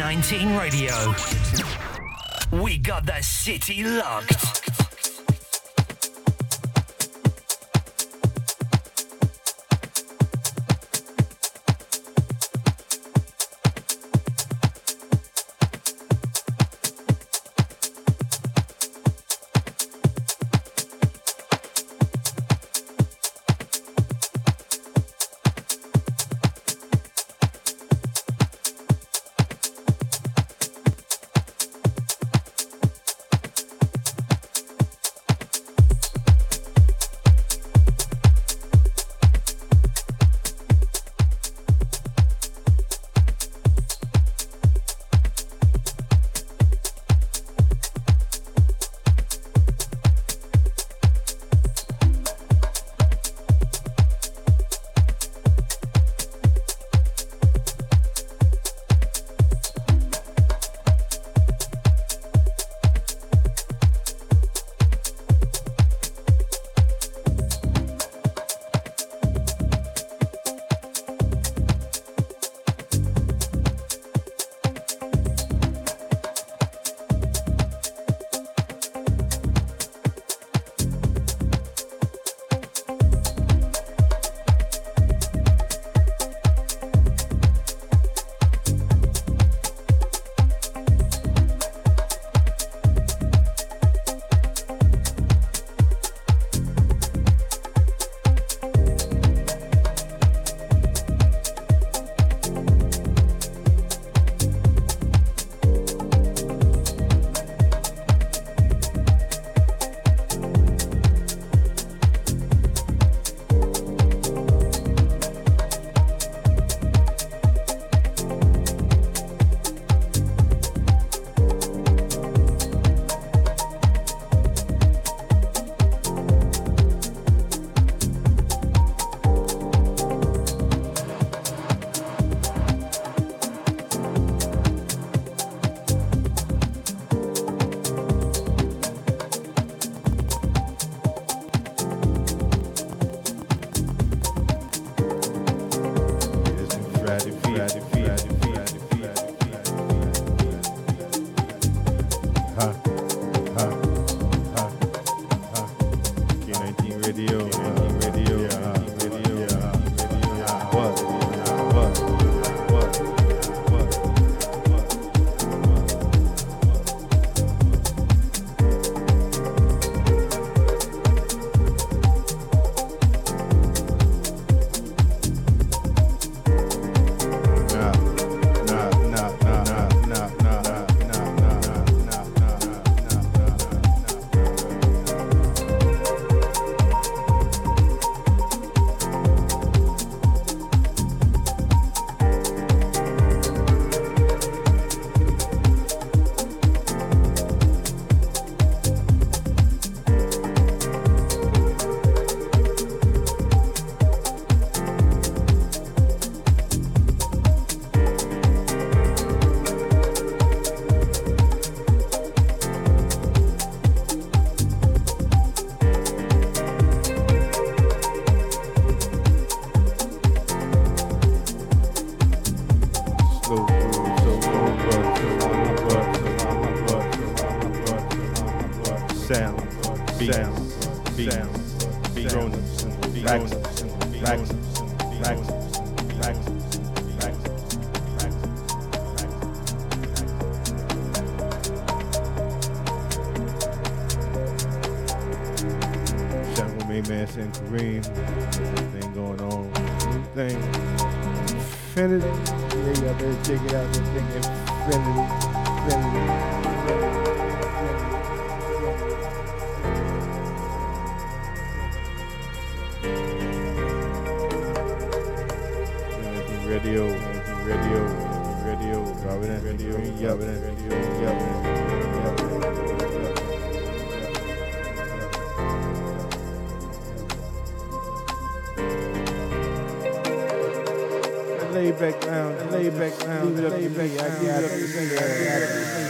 K19 Radio. We got the city locked. sound, beats, sound, beats, grown-ups, racks, racks, racks, racks, racks. Mass and Kareem, thing going on, thing. Infinity, yeah, y'all better check it out. This thing, Infinity, Infinity. radio, radio, radio, Providence, radio, yeah, Providence, radio, yeah, yeah. Lay back down, lay back down, lay back down.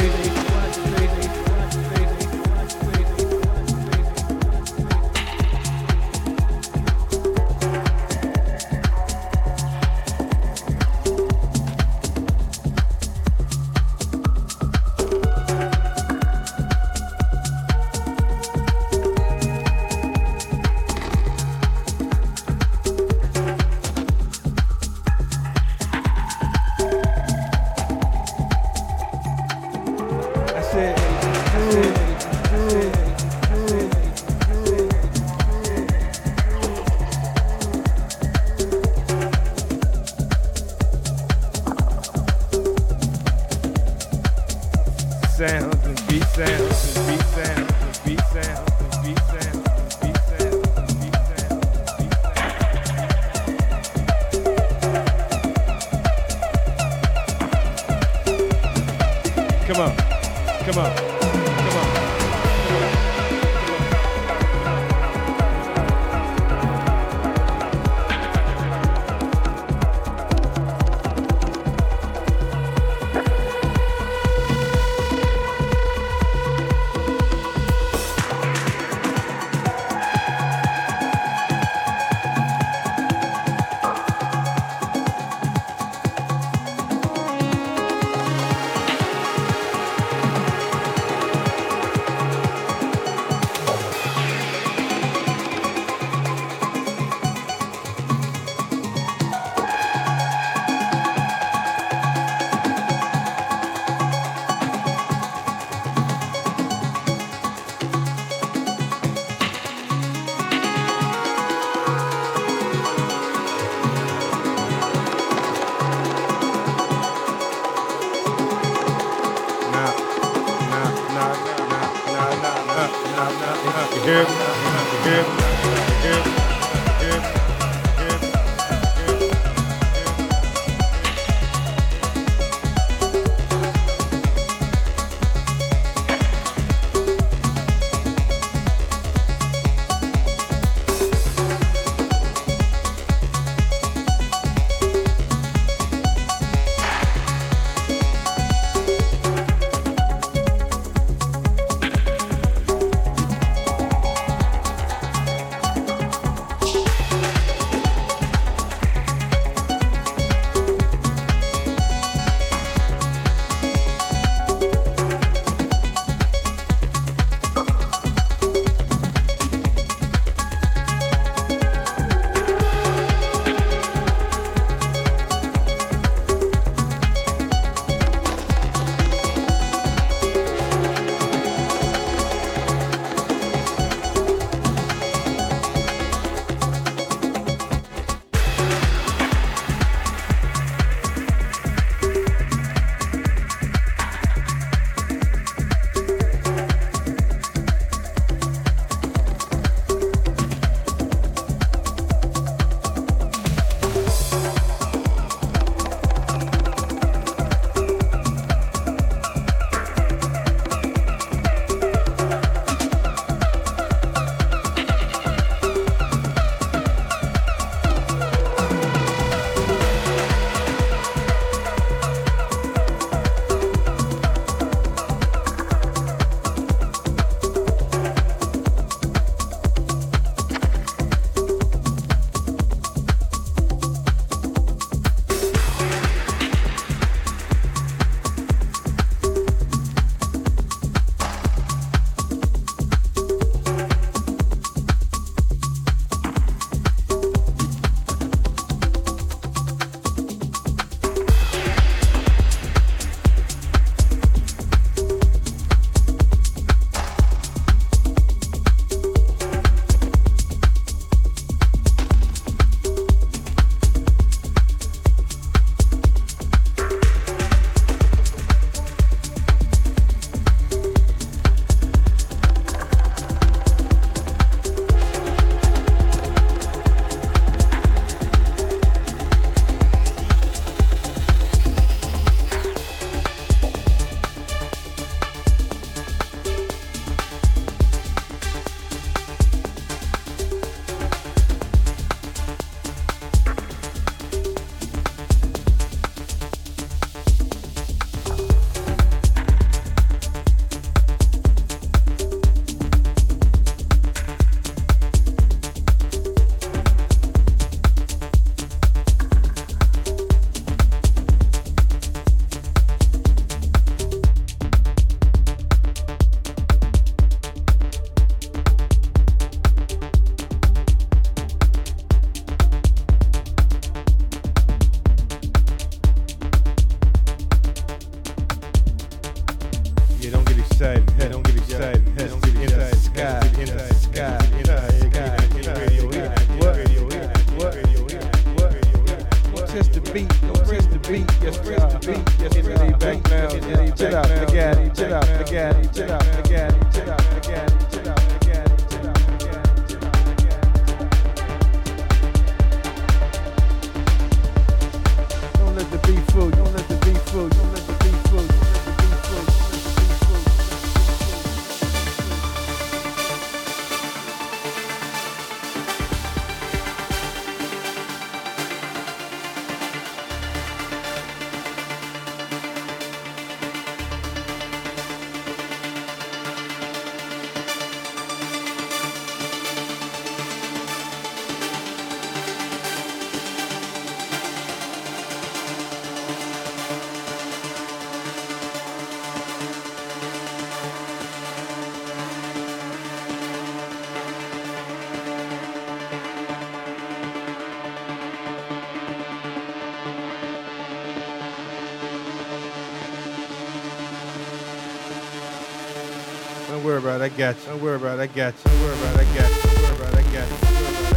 worry about it, I got you. Don't worry about it, I got you. Don't worry about it, I got you. Don't worry about it, I got you.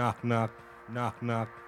Knock, knock, knock, knock,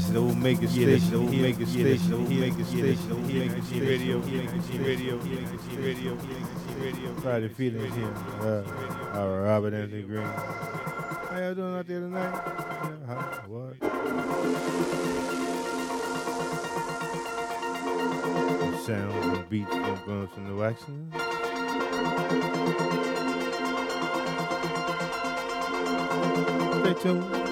that's the old mega station, mega station, the old mega station, the old mega station, radio, radio, radio, radio, Friday feelings here. Uh, our Robert Anthony Green. How y'all doing out there tonight? Yeah, huh? What? Sounds and beats from going from the waxing. Stay tuned.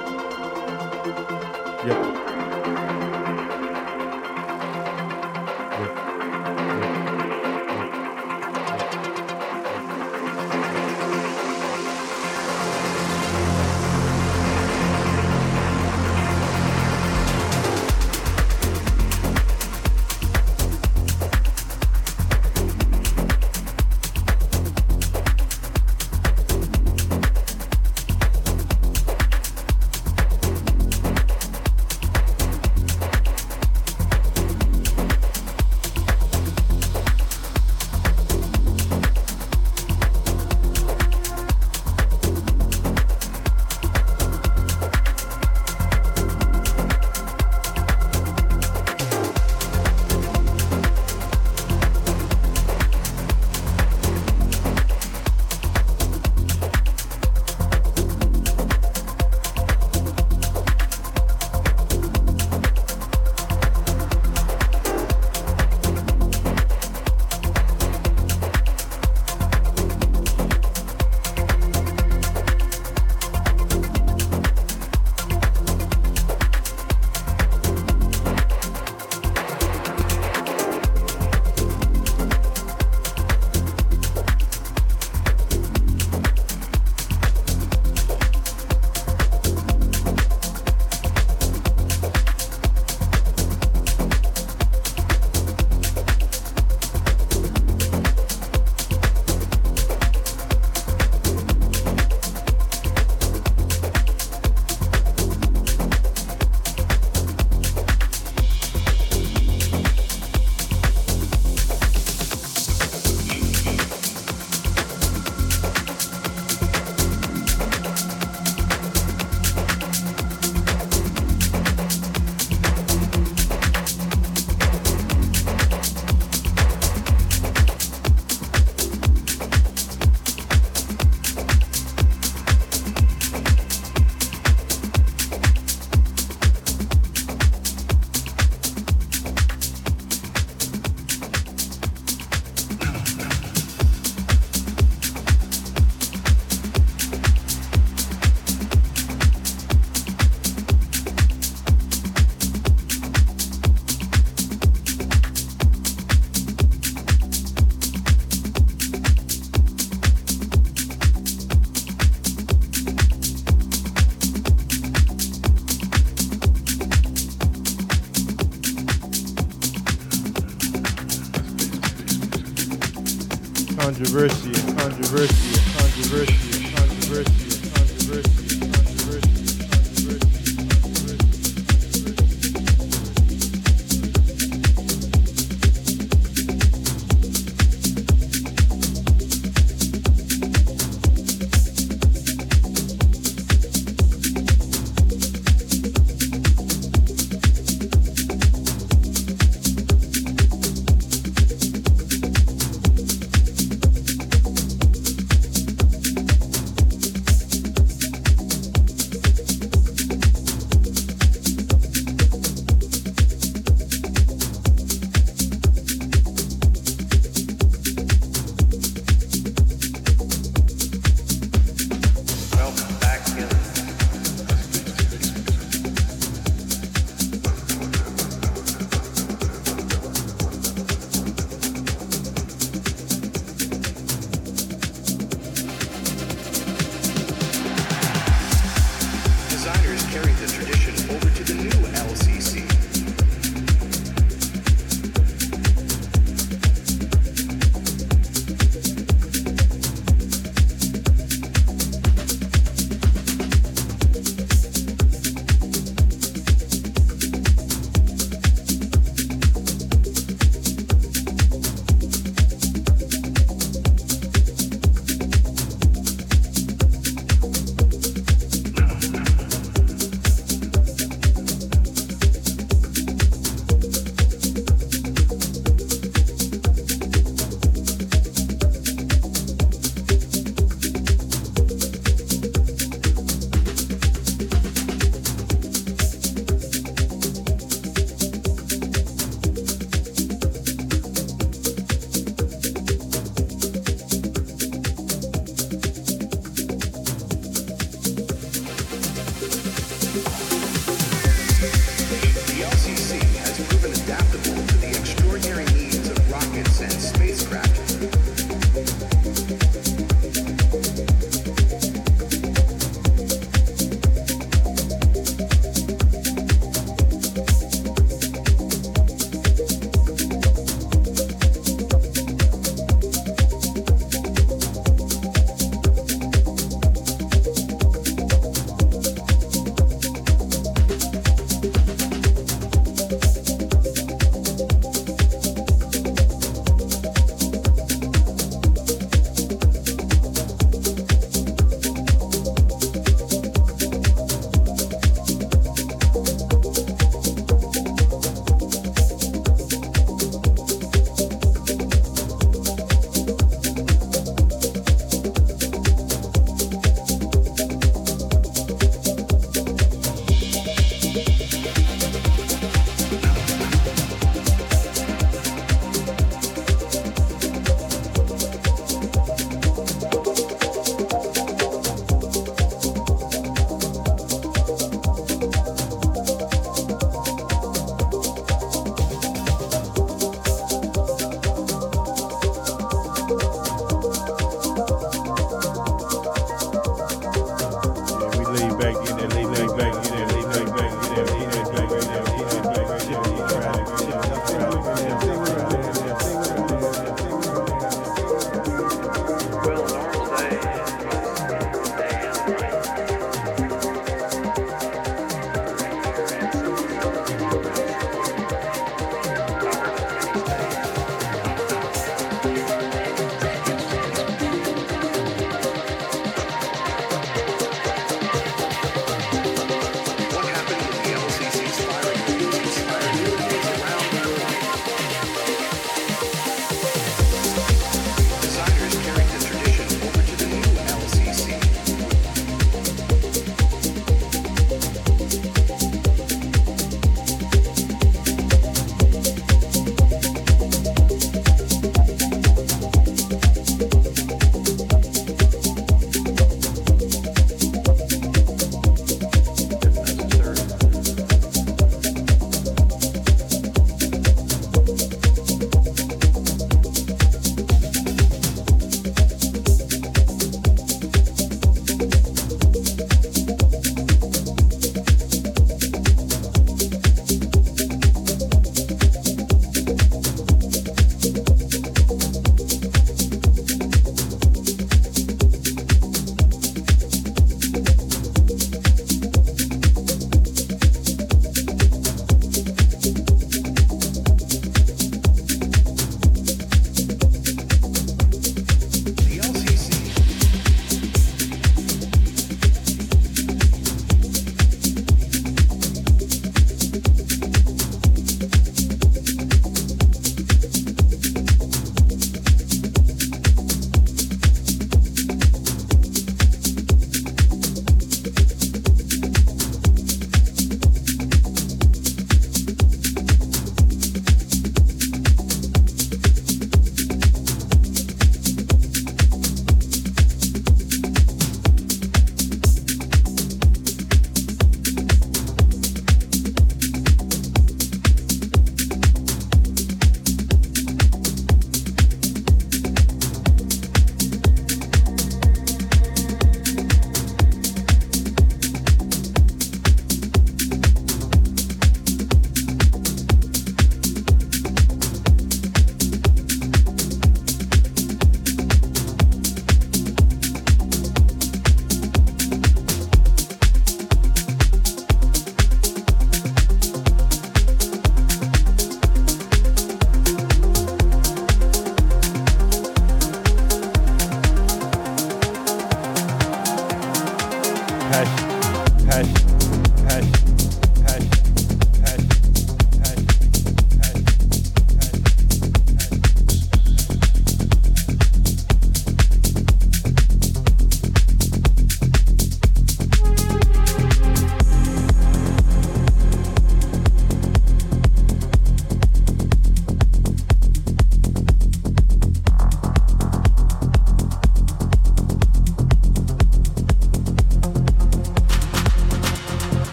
Controversy,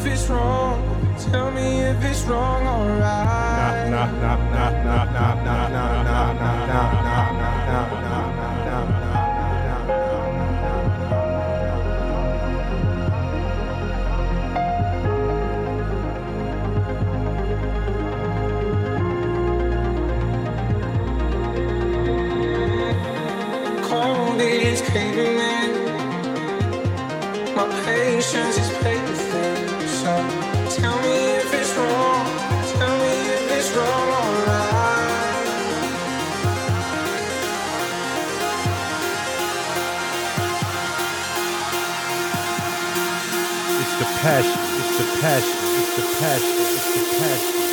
if it's wrong. Tell me if it's wrong or right. Nah, nah, nah, nah, nah, nah, nah, nah, nah, nah, nah, nah, nah, nah, nah. My patience is patient. passion. It's the passion. It's the passion. It's the passion.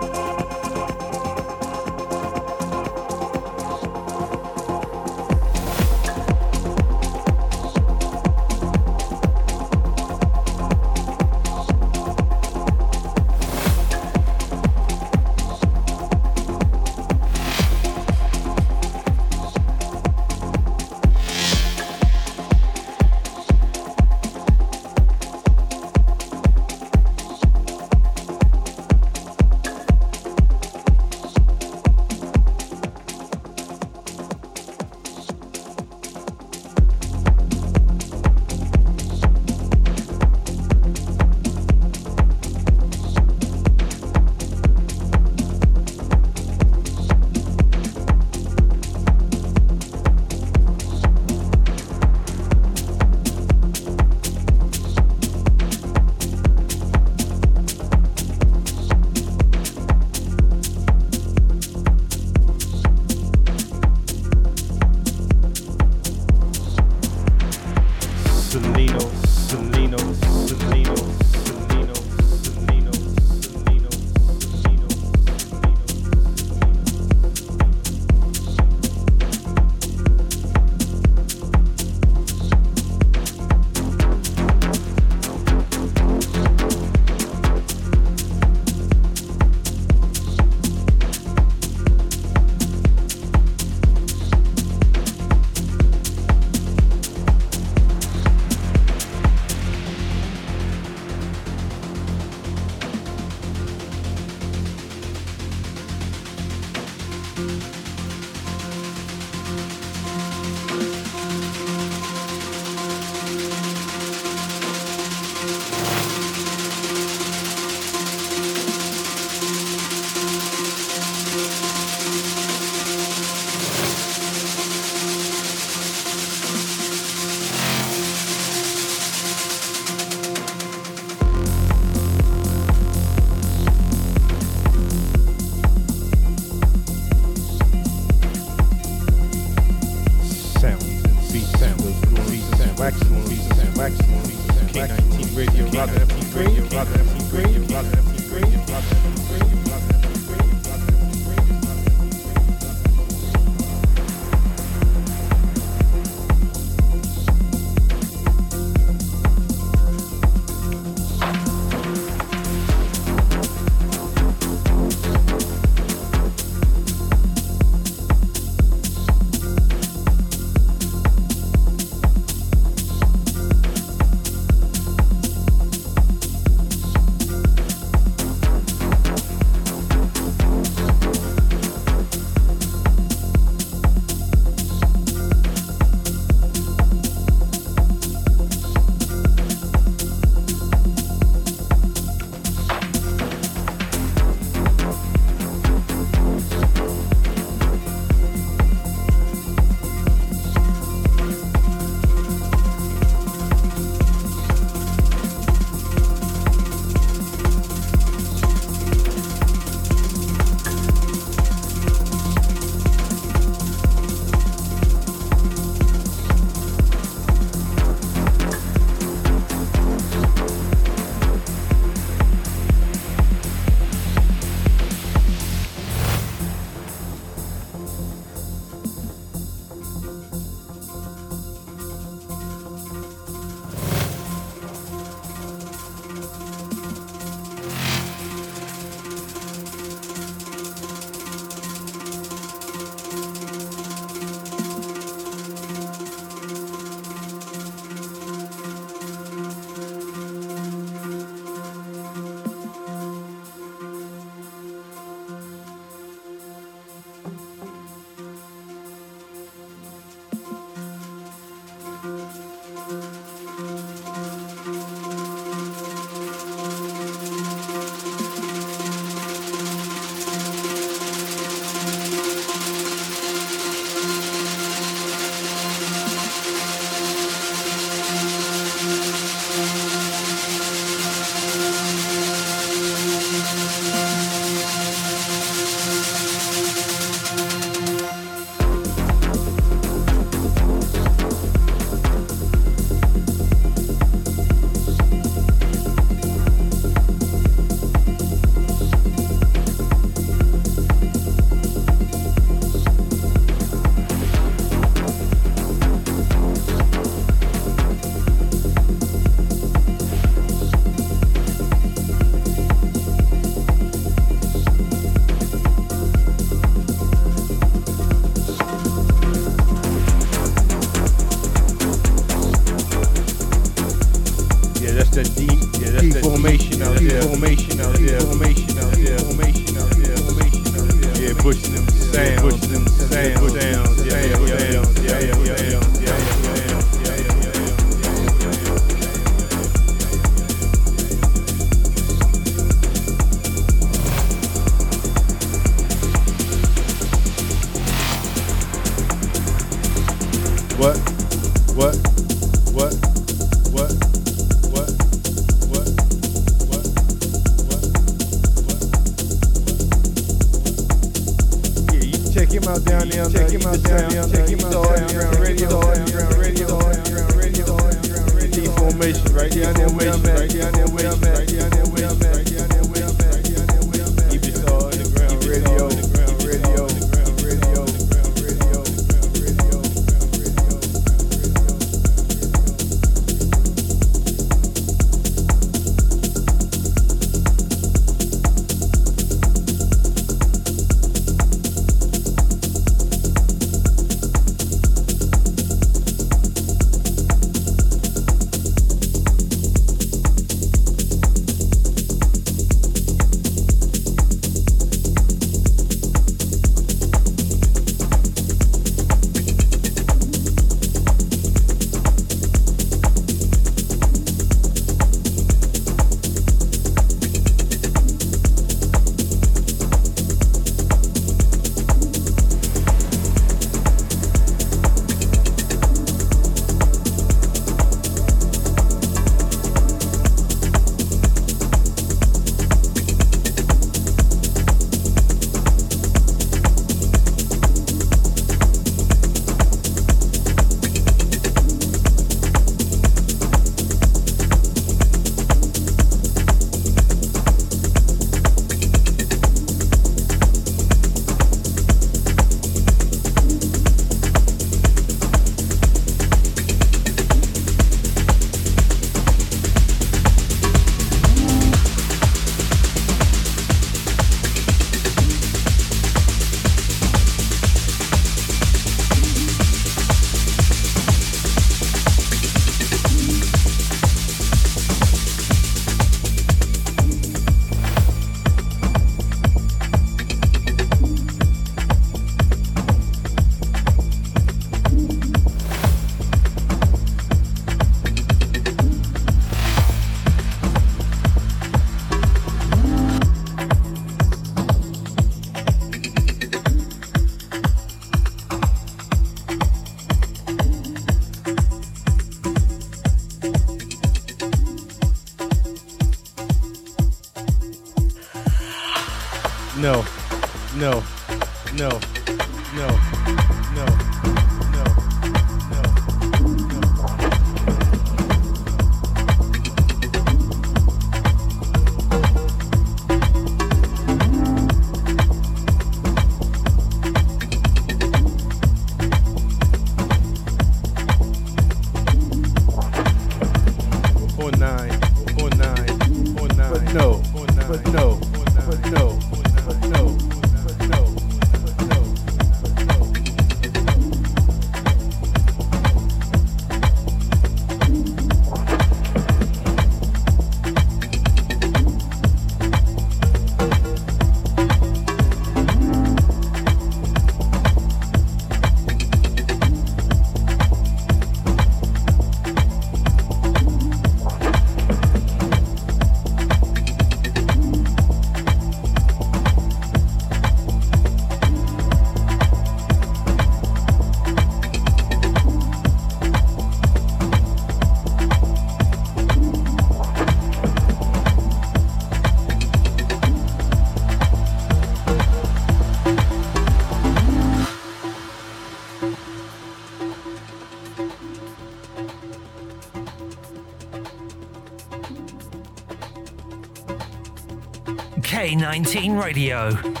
K19 Radio.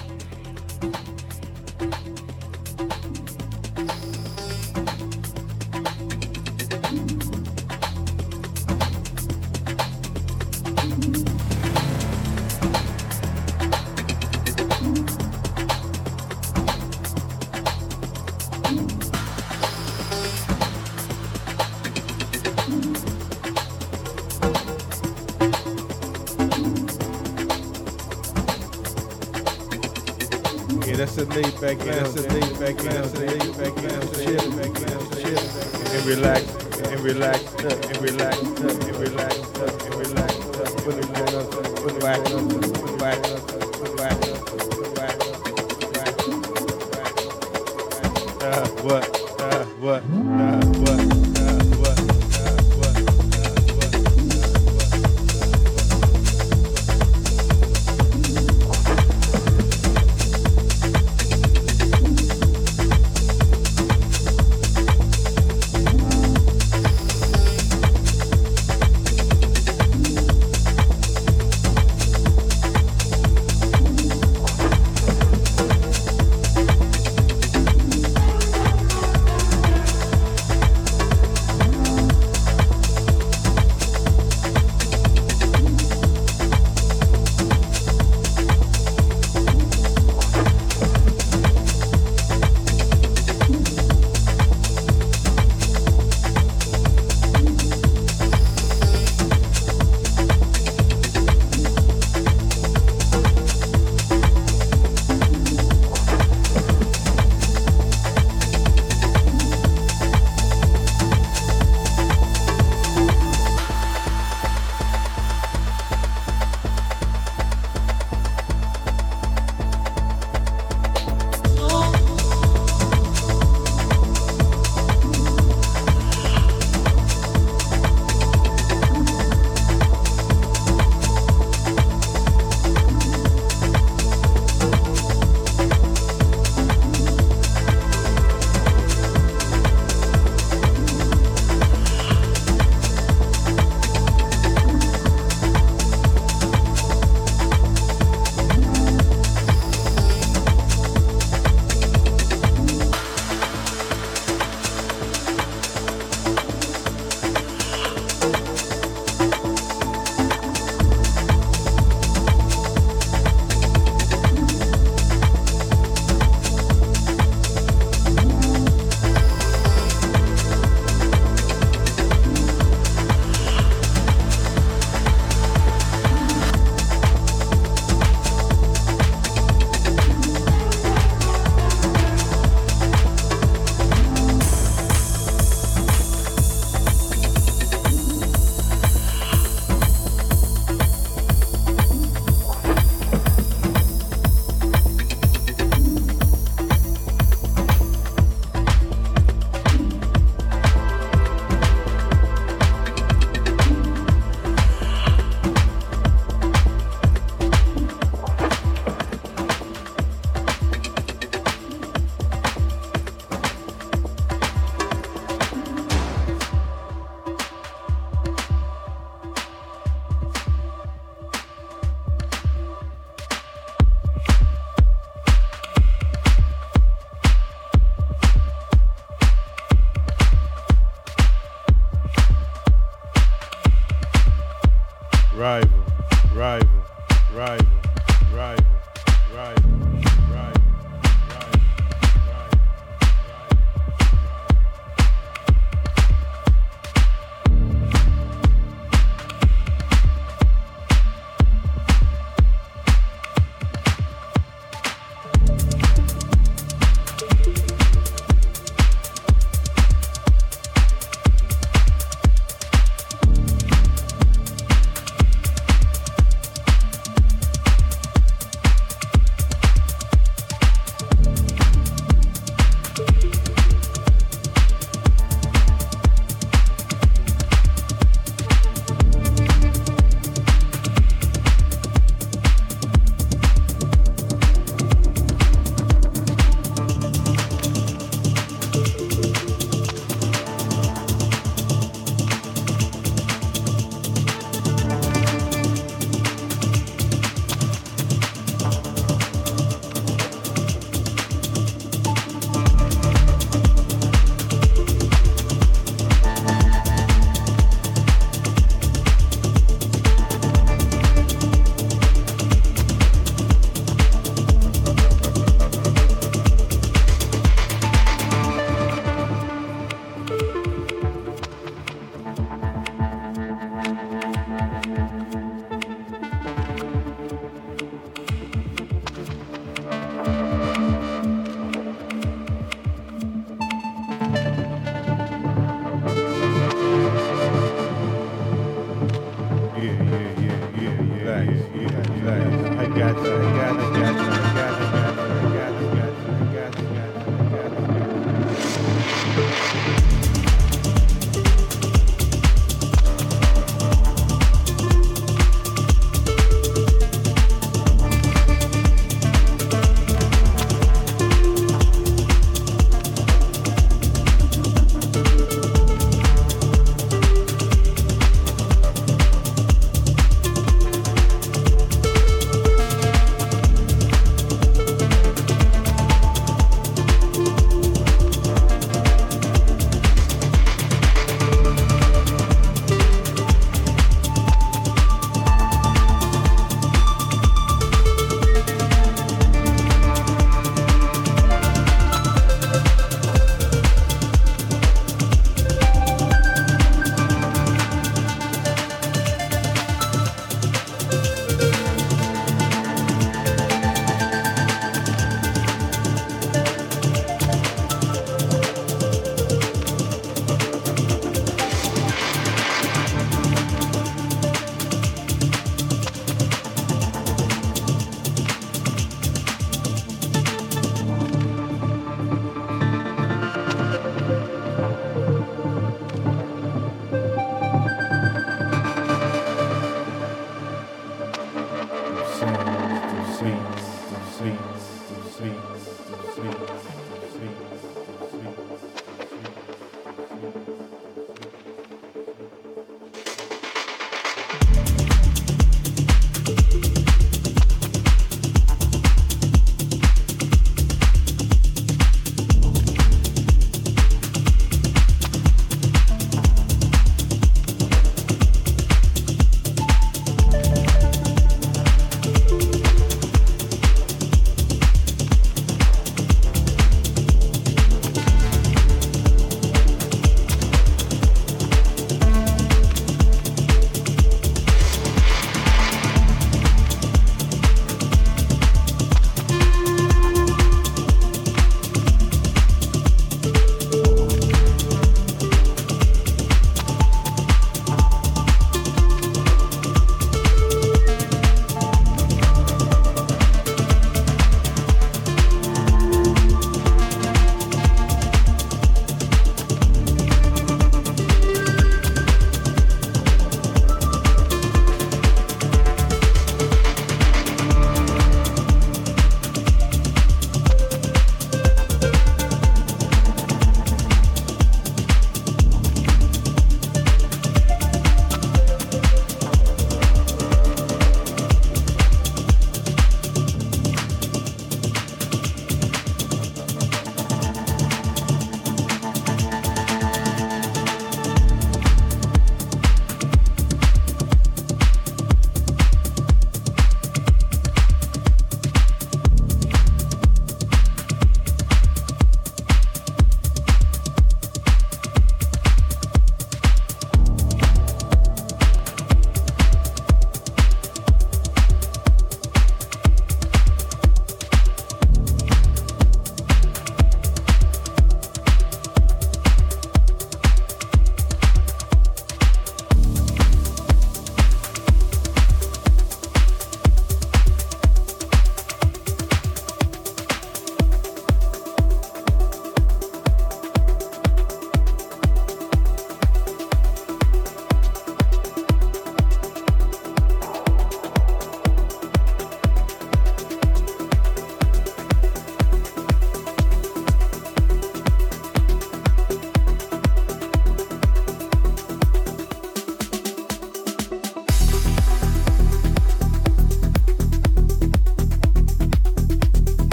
Back, a laid back, a laid back, a chill, back, a chill, and relax, and relax, and relax, and relax, and relax, put it on, back, put it back, put it back, put it back, put it back, it back. Uh, what? Uh, what? Uh, what?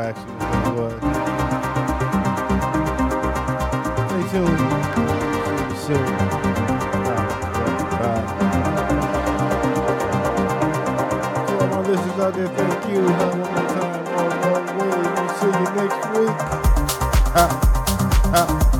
actually. But stay tuned. Sure. listeners out there, thank you. One more time, all the way. We'll see you next week. Ha, ha.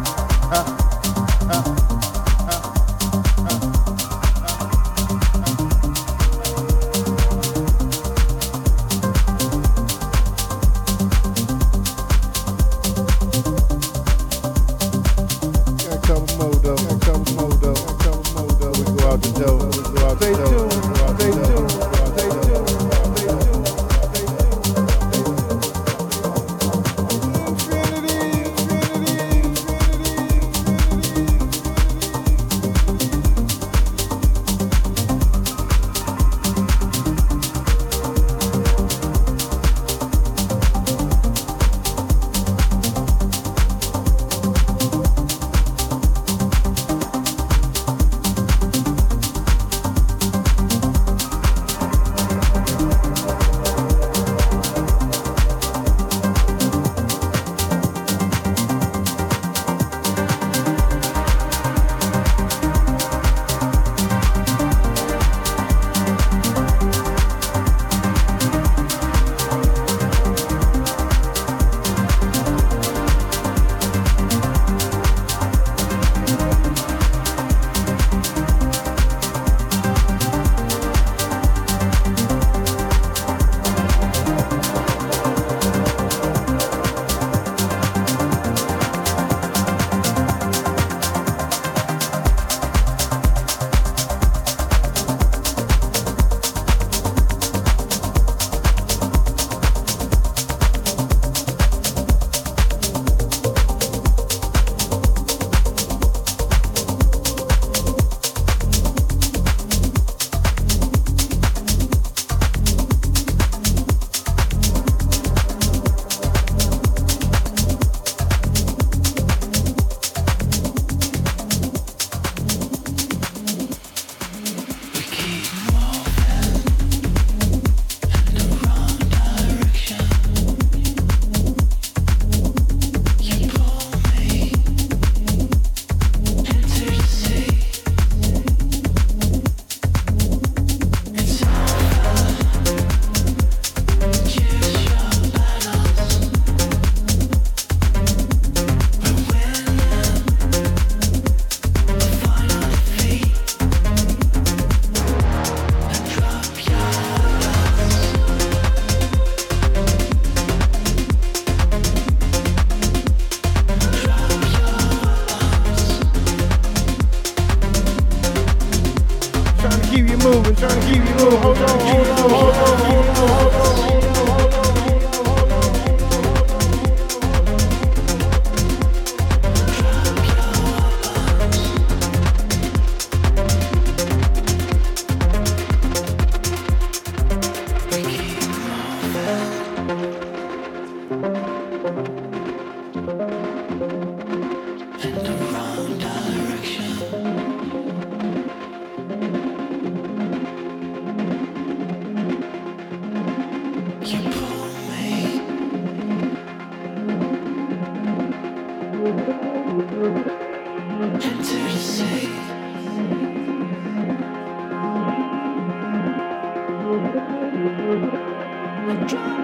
Drive.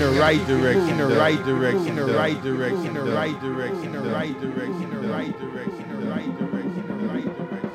The right direction, in the right direction, in the right direction, in the right direction, in the right direction, in the right direction, in the right direction, in the right direction,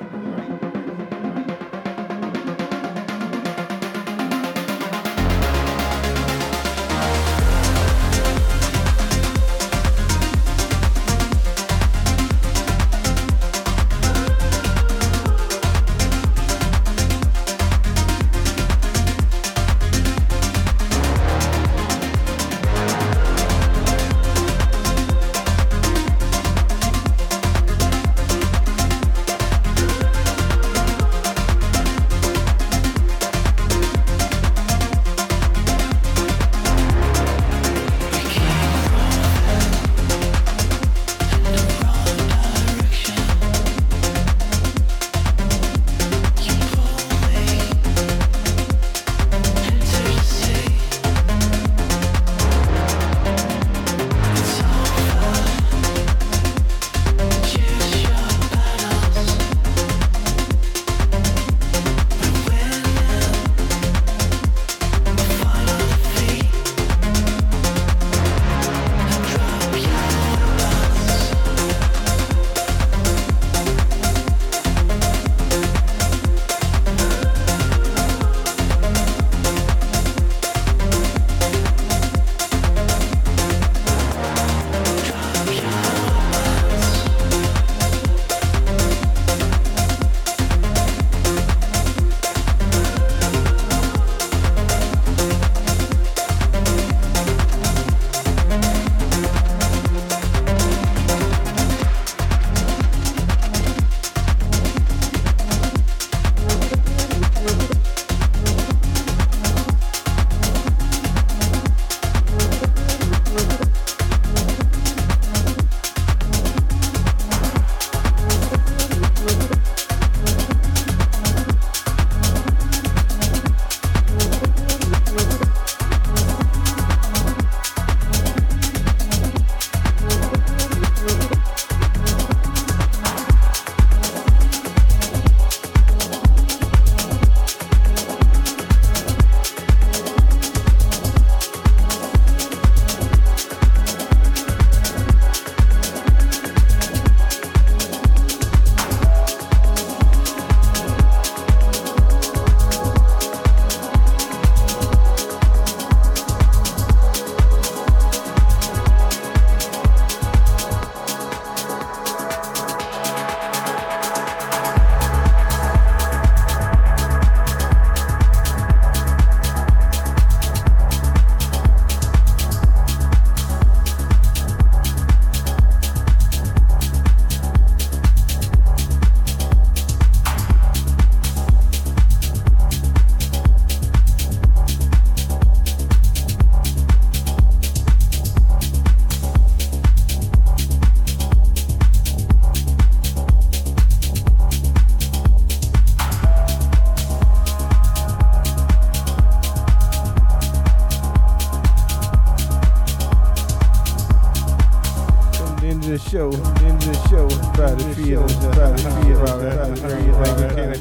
show, in the show, try to feel, try to feel, thank you, thank you,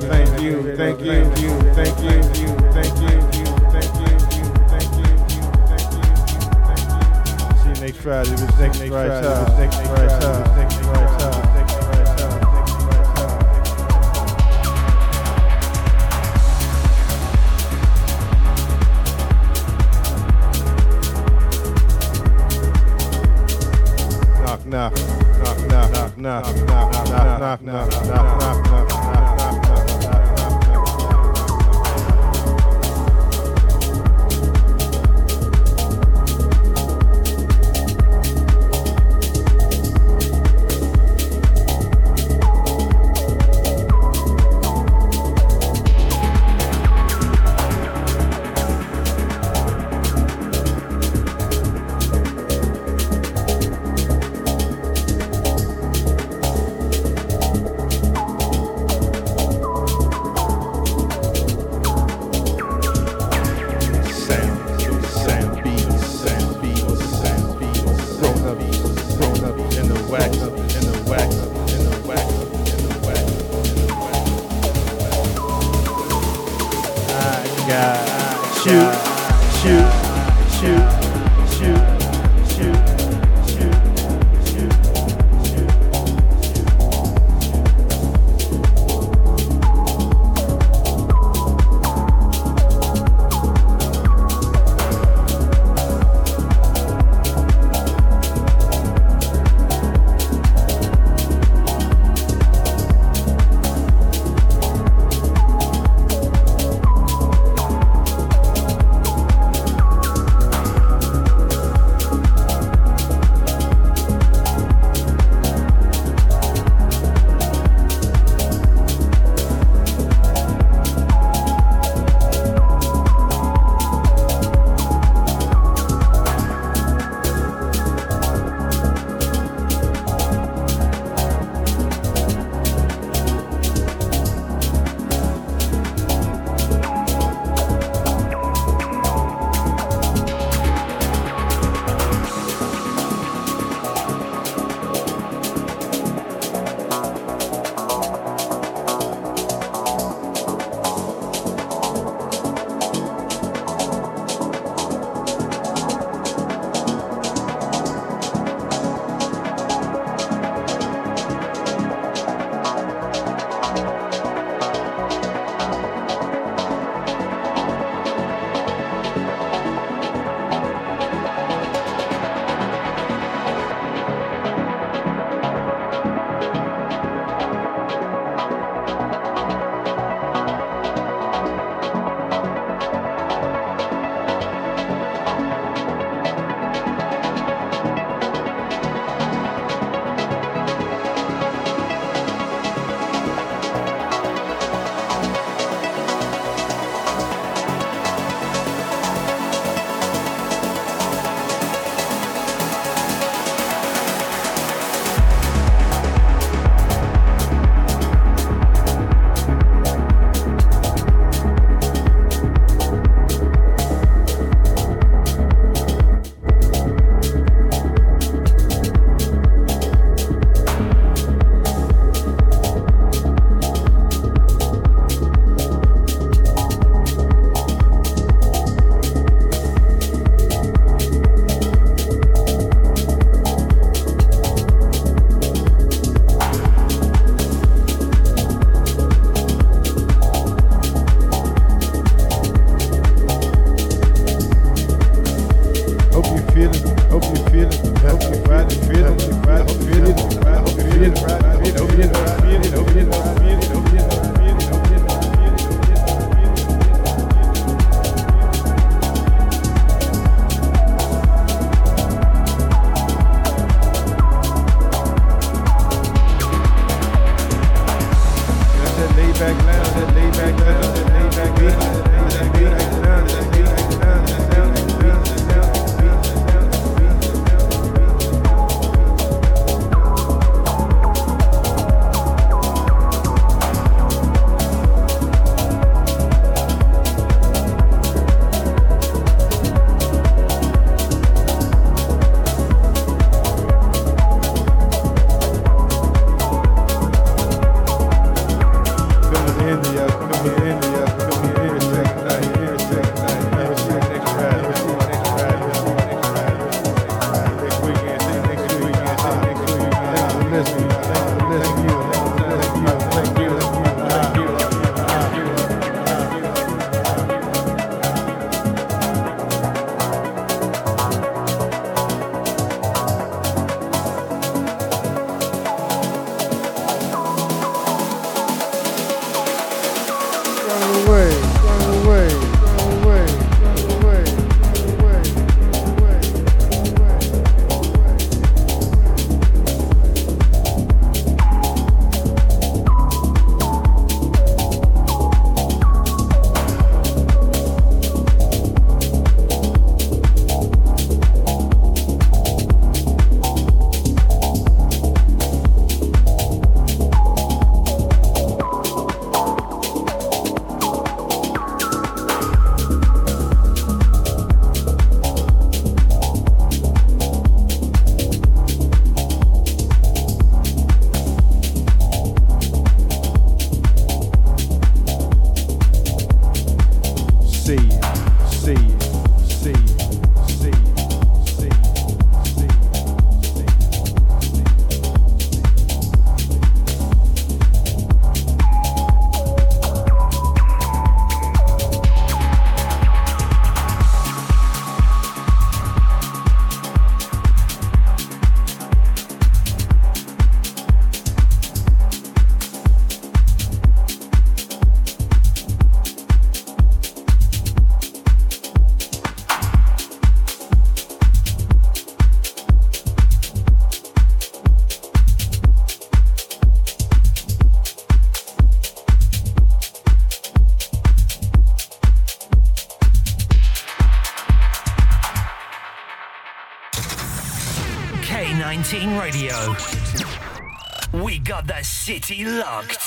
thank you, thank you, thank you, thank you, thank you, thank you, thank you, thank you. See you next Friday, See you next Friday. Radio. We got the city locked.